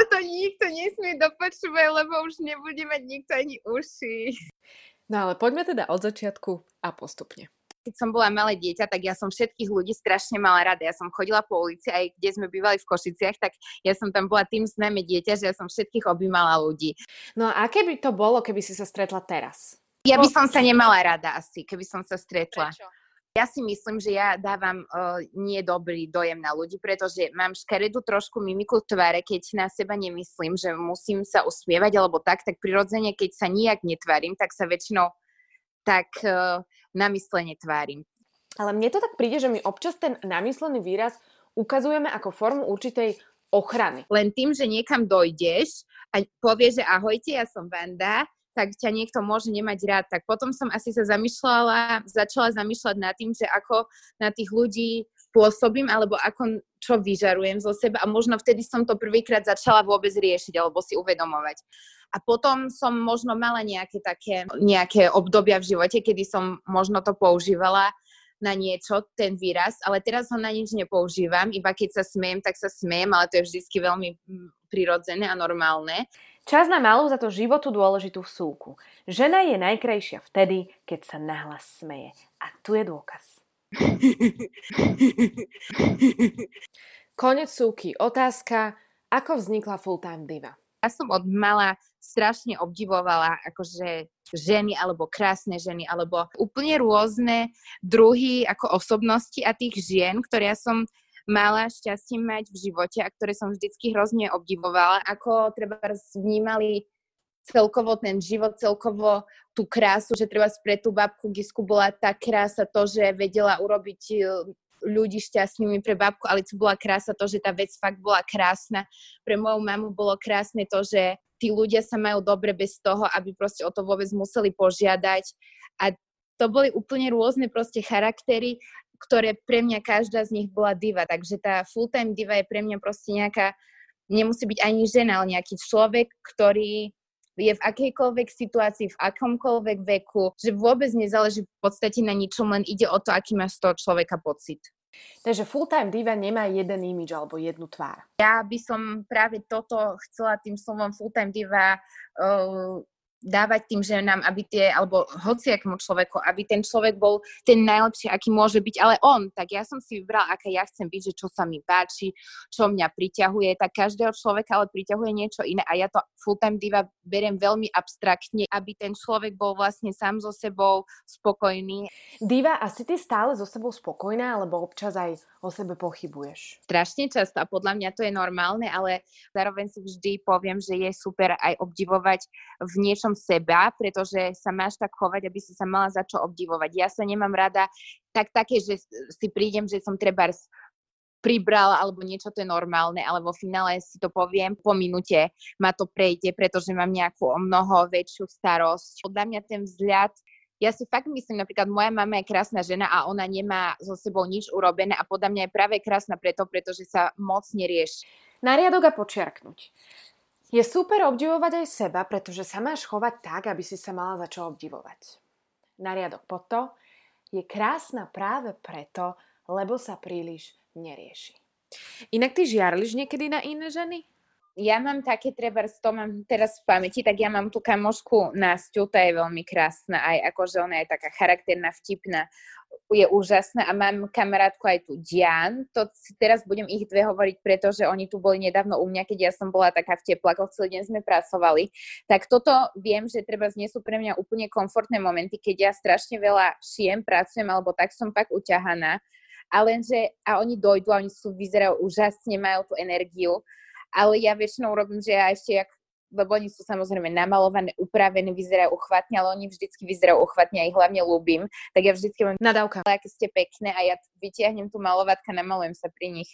ale to nikto nesmie dopočúvať, lebo už nebude mať nikto ani uši. No ale poďme teda od začiatku a postupne keď som bola malé dieťa, tak ja som všetkých ľudí strašne mala rada. Ja som chodila po ulici, aj kde sme bývali v Košiciach, tak ja som tam bola tým známe dieťa, že ja som všetkých objímala ľudí. No a aké by to bolo, keby si sa stretla teraz? Ja by som sa nemala rada asi, keby som sa stretla. Prečo? Ja si myslím, že ja dávam uh, nie dobrý dojem na ľudí, pretože mám škaredú trošku mimiku tváre, keď na seba nemyslím, že musím sa usmievať alebo tak, tak prirodzene, keď sa nijak netvárim, tak sa väčšinou tak uh, namyslene tvárim. Ale mne to tak príde, že my občas ten namyslený výraz ukazujeme ako formu určitej ochrany. Len tým, že niekam dojdeš a povieš, že ahojte, ja som Vanda, tak ťa niekto môže nemať rád. Tak potom som asi sa zamýšľala, začala zamýšľať nad tým, že ako na tých ľudí pôsobím, alebo ako, čo vyžarujem zo seba a možno vtedy som to prvýkrát začala vôbec riešiť alebo si uvedomovať. A potom som možno mala nejaké také, nejaké obdobia v živote, kedy som možno to používala na niečo, ten výraz, ale teraz ho na nič nepoužívam, iba keď sa smiem, tak sa smiem, ale to je vždy veľmi prirodzené a normálne. Čas na malú za to životu dôležitú súku. Žena je najkrajšia vtedy, keď sa nahlas smeje. A tu je dôkaz. Konec súky. Otázka, ako vznikla Fulltime Diva? Ja som od mala strašne obdivovala akože ženy alebo krásne ženy alebo úplne rôzne druhy ako osobnosti a tých žien, ktoré ja som mala šťastie mať v živote a ktoré som vždycky hrozne obdivovala, ako treba vnímali celkovo ten život, celkovo tú krásu, že treba pre tú babku Gisku bola tá krása to, že vedela urobiť e, ľudí šťastnými pre babku, to bola krása to, že tá vec fakt bola krásna. Pre moju mamu bolo krásne to, že tí ľudia sa majú dobre bez toho, aby proste o to vôbec museli požiadať. A to boli úplne rôzne proste charaktery, ktoré pre mňa každá z nich bola diva. Takže tá full-time diva je pre mňa proste nejaká, nemusí byť ani žena, ale nejaký človek, ktorý je v akejkoľvek situácii, v akomkoľvek veku, že vôbec nezáleží v podstate na ničom, len ide o to, aký máš z toho človeka pocit. Takže full-time diva nemá jeden imič alebo jednu tvár. Ja by som práve toto chcela tým slovom full-time diva uh, dávať tým ženám, aby tie, alebo hociakému človeku, aby ten človek bol ten najlepší, aký môže byť, ale on, tak ja som si vybrala, aké ja chcem byť, že čo sa mi páči, čo mňa priťahuje, tak každého človeka ale priťahuje niečo iné a ja to full-time diva beriem veľmi abstraktne, aby ten človek bol vlastne sám so sebou spokojný. Diva, asi ty stále so sebou spokojná, alebo občas aj o sebe pochybuješ? Strašne často a podľa mňa to je normálne, ale zároveň si vždy poviem, že je super aj obdivovať v niečom seba, pretože sa máš tak chovať, aby si sa mala za čo obdivovať. Ja sa nemám rada tak také, že si prídem, že som treba pribrala alebo niečo to je normálne, ale vo finále si to poviem po minúte, ma to prejde, pretože mám nejakú o mnoho väčšiu starosť. Podľa mňa ten vzhľad ja si fakt myslím, napríklad moja mama je krásna žena a ona nemá so sebou nič urobené a podľa mňa je práve krásna preto, pretože sa moc nerieši. Na riadok a počiarknúť. Je super obdivovať aj seba, pretože sa máš chovať tak, aby si sa mala za čo obdivovať. Na riadok po to je krásna práve preto, lebo sa príliš nerieši. Inak ty žiarliš niekedy na iné ženy? ja mám také, treba to mám teraz v pamäti, tak ja mám tú kamošku Nastiu, tá je veľmi krásna, aj akože ona je taká charakterná, vtipná, je úžasná a mám kamarátku aj tu Dian, to si teraz budem ich dve hovoriť, pretože oni tu boli nedávno u mňa, keď ja som bola taká v teplakoch, celý deň sme pracovali, tak toto viem, že treba nie sú pre mňa úplne komfortné momenty, keď ja strašne veľa šijem, pracujem, alebo tak som pak uťahaná, a lenže, a oni dojdú a oni sú, vyzerajú úžasne, majú tú energiu, ale ja väčšinou robím, že ja ešte, jak, lebo oni sú samozrejme namalované, upravené, vyzerajú uchvatne, ale oni vždycky vyzerajú uchvatne a ich hlavne ľúbim, tak ja vždycky mám nadávka, aké ste pekné a ja vytiahnem tú malovatka, namalujem sa pri nich.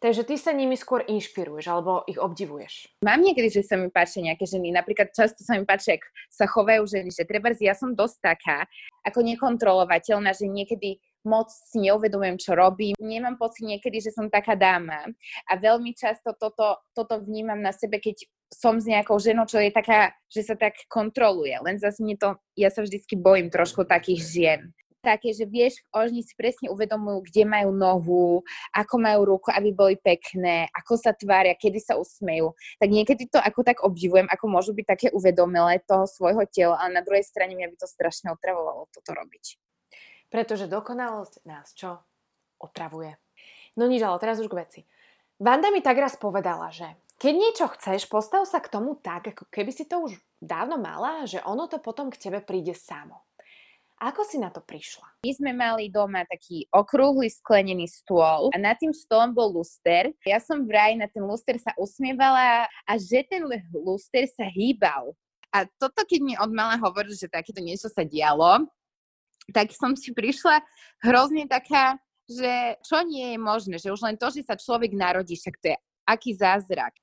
Takže ty sa nimi skôr inšpiruješ alebo ich obdivuješ? Mám niekedy, že sa mi páčia nejaké ženy. Napríklad často sa mi páči, ak sa chovajú ženy, že treba, ja som dosť taká, ako nekontrolovateľná, že niekedy moc si neuvedomujem, čo robím. Nemám pocit niekedy, že som taká dáma. A veľmi často toto, toto vnímam na sebe, keď som s nejakou ženou, čo je taká, že sa tak kontroluje. Len zase mne to, ja sa vždycky bojím trošku takých žien. také, že vieš, oni si presne uvedomujú, kde majú nohu, ako majú ruku, aby boli pekné, ako sa tvária, kedy sa usmejú. Tak niekedy to ako tak obdivujem, ako môžu byť také uvedomilé toho svojho tela, ale na druhej strane mňa by to strašne otravovalo toto robiť. Pretože dokonalosť nás čo? Otravuje. No nič, ale teraz už k veci. Vanda mi tak raz povedala, že keď niečo chceš, postav sa k tomu tak, ako keby si to už dávno mala, že ono to potom k tebe príde samo. Ako si na to prišla? My sme mali doma taký okrúhly sklenený stôl a na tým stolom bol luster. Ja som vraj na ten luster sa usmievala a že ten luster sa hýbal. A toto, keď mi od mala hovoril, že takéto niečo sa dialo, tak som si prišla hrozne taká, že čo nie je možné, že už len to, že sa človek narodí, však to je aký zázrak.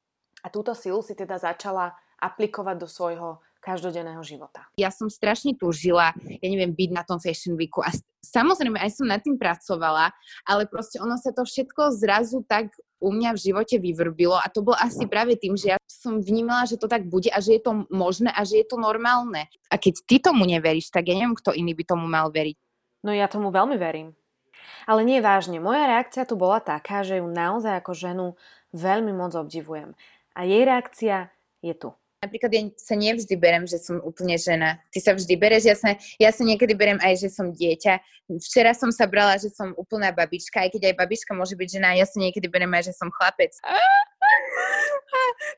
A túto silu si teda začala aplikovať do svojho každodenného života. Ja som strašne túžila, ja neviem, byť na tom Fashion Weeku a samozrejme aj som nad tým pracovala, ale proste ono sa to všetko zrazu tak u mňa v živote vyvrbilo a to bolo asi práve tým, že ja som vnímala, že to tak bude a že je to možné a že je to normálne. A keď ty tomu neveríš, tak ja neviem, kto iný by tomu mal veriť. No ja tomu veľmi verím. Ale nie vážne. Moja reakcia tu bola taká, že ju naozaj ako ženu veľmi moc obdivujem. A jej reakcia je tu. Napríklad ja sa nevždy berem, že som úplne žena. Ty sa vždy bereš, ja sa, ja sa niekedy berem aj, že som dieťa. Včera som sa brala, že som úplná babička, aj keď aj babička môže byť žena, ja sa niekedy berem aj, že som chlapec.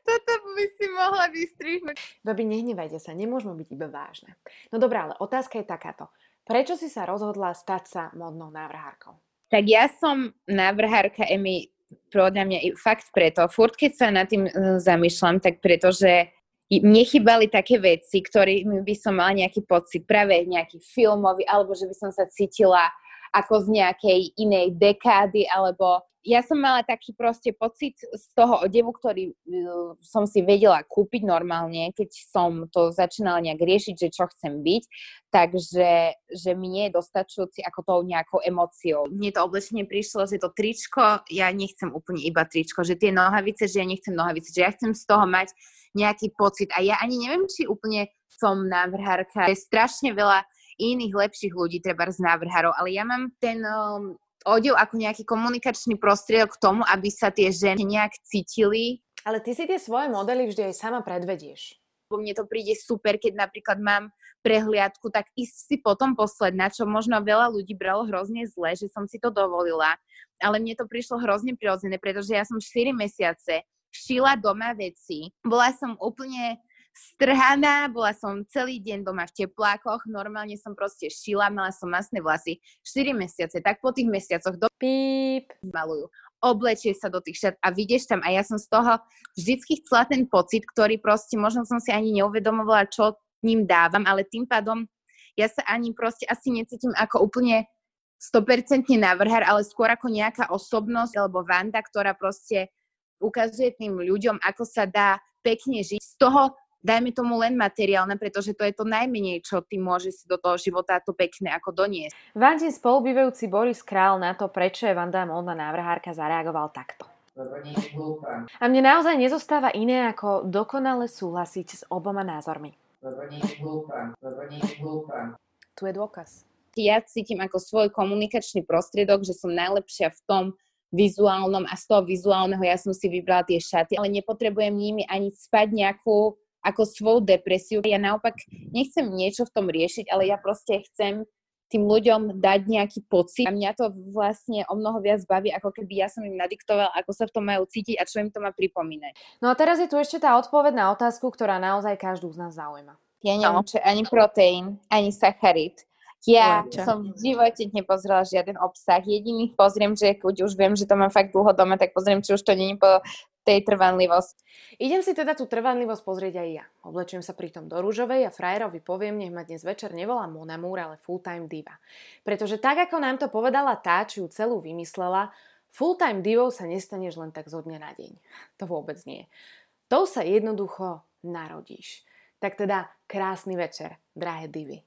Toto by si mohla vystrihnúť. Babi, nehnevajte sa, nemôžeme byť iba vážne. No dobrá, ale otázka je takáto. Prečo si sa rozhodla stať sa modnou návrhárkou? Tak ja som návrhárka Emy podľa mňa fakt preto. Furt, keď sa nad tým uh, zamýšľam, tak pretože mne chýbali také veci, ktorými by som mala nejaký pocit, práve nejaký filmový, alebo že by som sa cítila ako z nejakej inej dekády, alebo ja som mala taký proste pocit z toho odevu, ktorý uh, som si vedela kúpiť normálne, keď som to začínala nejak riešiť, že čo chcem byť, takže že mi nie je dostačujúci ako tou nejakou emóciou. Mne to oblečenie prišlo, že to tričko, ja nechcem úplne iba tričko, že tie nohavice, že ja nechcem nohavice, že ja chcem z toho mať nejaký pocit. A ja ani neviem, či úplne som návrhárka. Je strašne veľa iných lepších ľudí, treba z návrhárov, ale ja mám ten um, odev ako nejaký komunikačný prostriedok k tomu, aby sa tie ženy nejak cítili. Ale ty si tie svoje modely vždy aj sama predvedieš. Mne to príde super, keď napríklad mám prehliadku, tak ísť si potom posledná, čo možno veľa ľudí bralo hrozne zle, že som si to dovolila. Ale mne to prišlo hrozne prirodzené, pretože ja som 4 mesiace šila doma veci. Bola som úplne strhaná, bola som celý deň doma v teplákoch, normálne som proste šila, mala som masné vlasy 4 mesiace, tak po tých mesiacoch do... Píp. Malujú. Oblečie sa do tých šat a vidieš tam a ja som z toho vždycky chcela ten pocit, ktorý proste možno som si ani neuvedomovala, čo ním dávam, ale tým pádom ja sa ani proste asi necítim ako úplne 100% návrhár, ale skôr ako nejaká osobnosť alebo Vanda, ktorá proste ukazuje tým ľuďom, ako sa dá pekne žiť. Z toho dajme tomu len materiálne, pretože to je to najmenej, čo ty môžeš si do toho života to pekné ako doniesť. Vandin spolubývajúci Boris Král na to, prečo je Vanda módna návrhárka, zareagoval takto. A mne naozaj nezostáva iné, ako dokonale súhlasiť s oboma názormi. Tu je dôkaz. Ja cítim ako svoj komunikačný prostriedok, že som najlepšia v tom, vizuálnom a z toho vizuálneho ja som si vybrala tie šaty, ale nepotrebujem nimi ani spať nejakú ako svoju depresiu. Ja naopak nechcem niečo v tom riešiť, ale ja proste chcem tým ľuďom dať nejaký pocit. A mňa to vlastne o mnoho viac baví, ako keby ja som im nadiktovala, ako sa v tom majú cítiť a čo im to má pripomínať. No a teraz je tu ešte tá odpoveď na otázku, ktorá naozaj každú z nás zaujíma. Ja no. čo, ani proteín, ani sacharid. Ja Lečo. som v živote nepozrela žiaden obsah. Jediný pozriem, že keď už viem, že to mám fakt dlho doma, tak pozriem, či už to není po tej trvanlivosti. Idem si teda tú trvanlivosť pozrieť aj ja. Oblečujem sa pritom do rúžovej a frajerovi poviem, nech ma dnes večer nevolá Mona Moore, ale full-time diva. Pretože tak, ako nám to povedala tá, či ju celú vymyslela, full-time divou sa nestaneš len tak zo dňa na deň. To vôbec nie. To sa jednoducho narodíš. Tak teda krásny večer, drahé divy.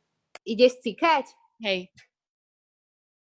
Ideš cikať? Hej.